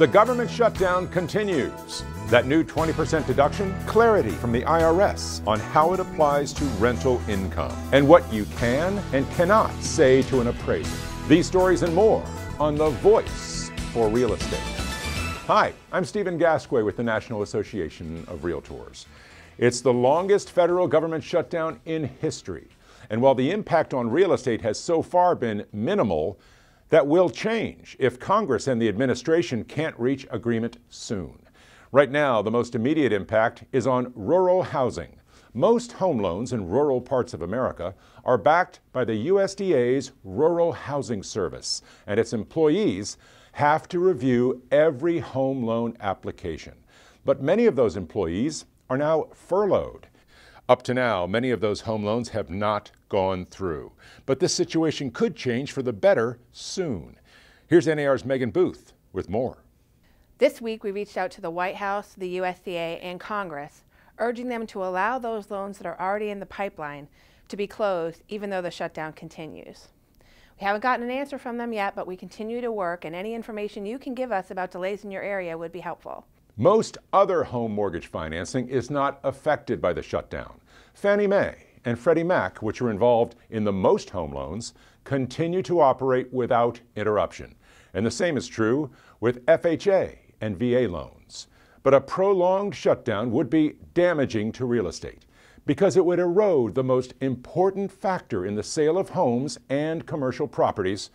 The government shutdown continues. That new 20% deduction, clarity from the IRS on how it applies to rental income, and what you can and cannot say to an appraiser. These stories and more on The Voice for Real Estate. Hi, I'm Stephen Gasquet with the National Association of Realtors. It's the longest federal government shutdown in history. And while the impact on real estate has so far been minimal, that will change if Congress and the administration can't reach agreement soon. Right now, the most immediate impact is on rural housing. Most home loans in rural parts of America are backed by the USDA's Rural Housing Service, and its employees have to review every home loan application. But many of those employees are now furloughed. Up to now, many of those home loans have not gone through. But this situation could change for the better soon. Here's NAR's Megan Booth with more. This week, we reached out to the White House, the USDA, and Congress, urging them to allow those loans that are already in the pipeline to be closed even though the shutdown continues. We haven't gotten an answer from them yet, but we continue to work, and any information you can give us about delays in your area would be helpful. Most other home mortgage financing is not affected by the shutdown. Fannie Mae and Freddie Mac, which are involved in the most home loans, continue to operate without interruption. And the same is true with FHA and VA loans. But a prolonged shutdown would be damaging to real estate because it would erode the most important factor in the sale of homes and commercial properties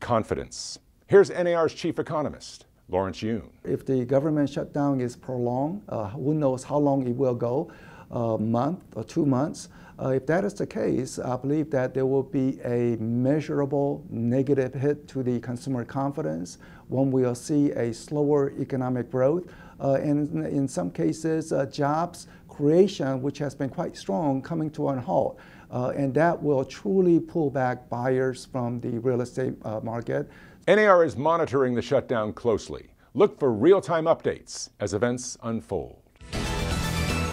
confidence. Here's NAR's chief economist, Lawrence Yun. If the government shutdown is prolonged, uh, who knows how long it will go, a month or two months. Uh, if that is the case, I believe that there will be a measurable negative hit to the consumer confidence. One will see a slower economic growth, uh, and in some cases, uh, jobs creation, which has been quite strong, coming to a halt. Uh, and that will truly pull back buyers from the real estate uh, market. NAR is monitoring the shutdown closely. Look for real time updates as events unfold.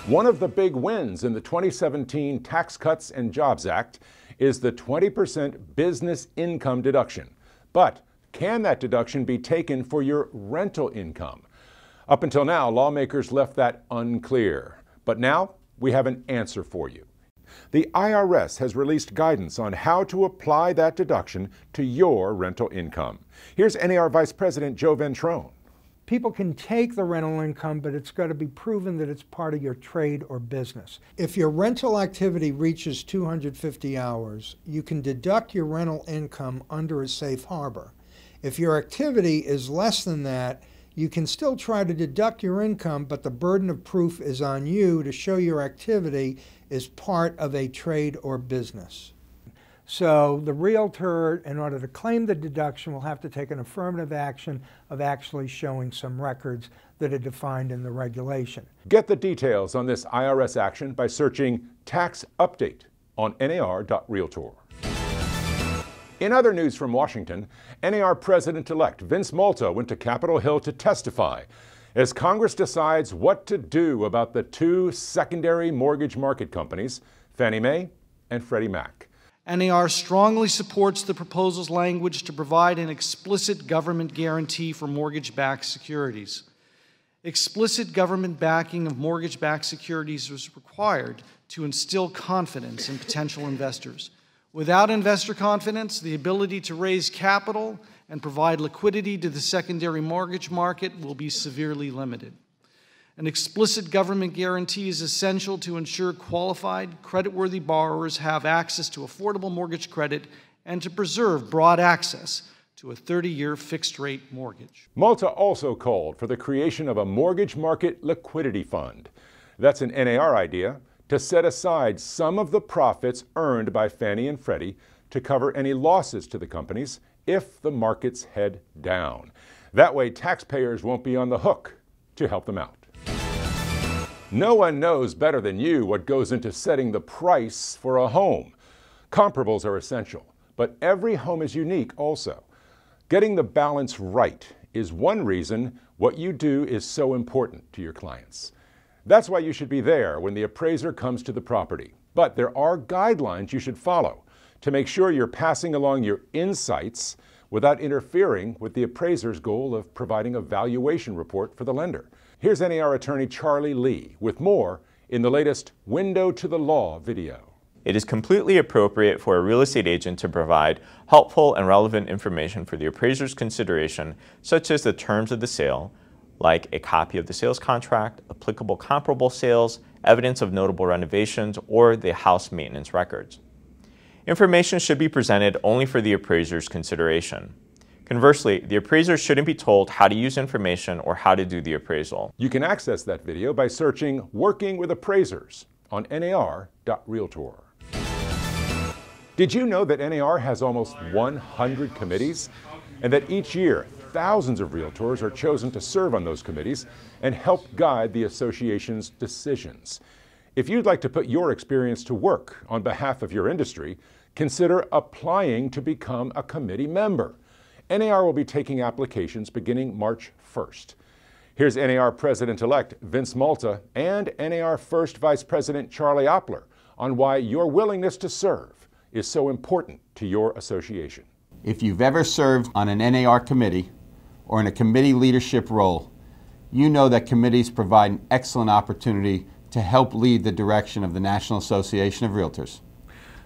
One of the big wins in the 2017 Tax Cuts and Jobs Act is the 20% business income deduction. But can that deduction be taken for your rental income? Up until now, lawmakers left that unclear. But now we have an answer for you. The IRS has released guidance on how to apply that deduction to your rental income. Here's NAR Vice President Joe Ventrone. People can take the rental income, but it's got to be proven that it's part of your trade or business. If your rental activity reaches 250 hours, you can deduct your rental income under a safe harbor. If your activity is less than that, you can still try to deduct your income, but the burden of proof is on you to show your activity is part of a trade or business. So the realtor, in order to claim the deduction, will have to take an affirmative action of actually showing some records that are defined in the regulation. Get the details on this IRS action by searching Tax Update on nar.realtor. In other news from Washington, NAR President elect Vince Malta went to Capitol Hill to testify as Congress decides what to do about the two secondary mortgage market companies, Fannie Mae and Freddie Mac. NAR strongly supports the proposal's language to provide an explicit government guarantee for mortgage backed securities. Explicit government backing of mortgage backed securities is required to instill confidence in potential investors. Without investor confidence, the ability to raise capital and provide liquidity to the secondary mortgage market will be severely limited. An explicit government guarantee is essential to ensure qualified, creditworthy borrowers have access to affordable mortgage credit and to preserve broad access to a 30 year fixed rate mortgage. Malta also called for the creation of a mortgage market liquidity fund. That's an NAR idea to set aside some of the profits earned by Fannie and Freddie to cover any losses to the companies if the markets head down. That way, taxpayers won't be on the hook to help them out. No one knows better than you what goes into setting the price for a home. Comparables are essential, but every home is unique also. Getting the balance right is one reason what you do is so important to your clients. That's why you should be there when the appraiser comes to the property. But there are guidelines you should follow to make sure you're passing along your insights without interfering with the appraiser's goal of providing a valuation report for the lender. Here's NAR attorney Charlie Lee with more in the latest Window to the Law video. It is completely appropriate for a real estate agent to provide helpful and relevant information for the appraiser's consideration, such as the terms of the sale, like a copy of the sales contract, applicable comparable sales, evidence of notable renovations, or the house maintenance records. Information should be presented only for the appraiser's consideration. Conversely, the appraiser shouldn't be told how to use information or how to do the appraisal. You can access that video by searching Working with Appraisers on nar.realtor. Did you know that NAR has almost 100 committees and that each year thousands of realtors are chosen to serve on those committees and help guide the association's decisions? If you'd like to put your experience to work on behalf of your industry, consider applying to become a committee member. NAR will be taking applications beginning March 1st. Here's NAR President elect Vince Malta and NAR First Vice President Charlie Oppler on why your willingness to serve is so important to your association. If you've ever served on an NAR committee or in a committee leadership role, you know that committees provide an excellent opportunity to help lead the direction of the National Association of Realtors.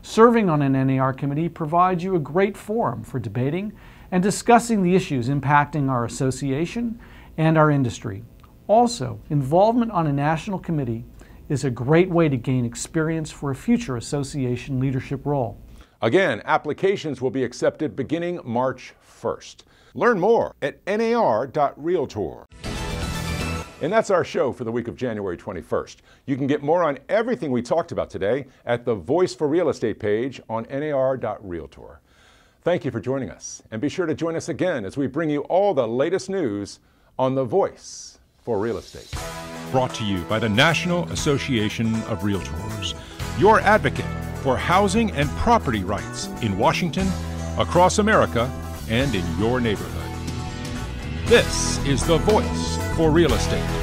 Serving on an NAR committee provides you a great forum for debating and discussing the issues impacting our association and our industry. Also, involvement on a national committee is a great way to gain experience for a future association leadership role. Again, applications will be accepted beginning March 1st. Learn more at nar.realtor. And that's our show for the week of January 21st. You can get more on everything we talked about today at the Voice for Real Estate page on nar.realtor. Thank you for joining us, and be sure to join us again as we bring you all the latest news on The Voice for Real Estate. Brought to you by the National Association of Realtors, your advocate for housing and property rights in Washington, across America, and in your neighborhood. This is The Voice for Real Estate.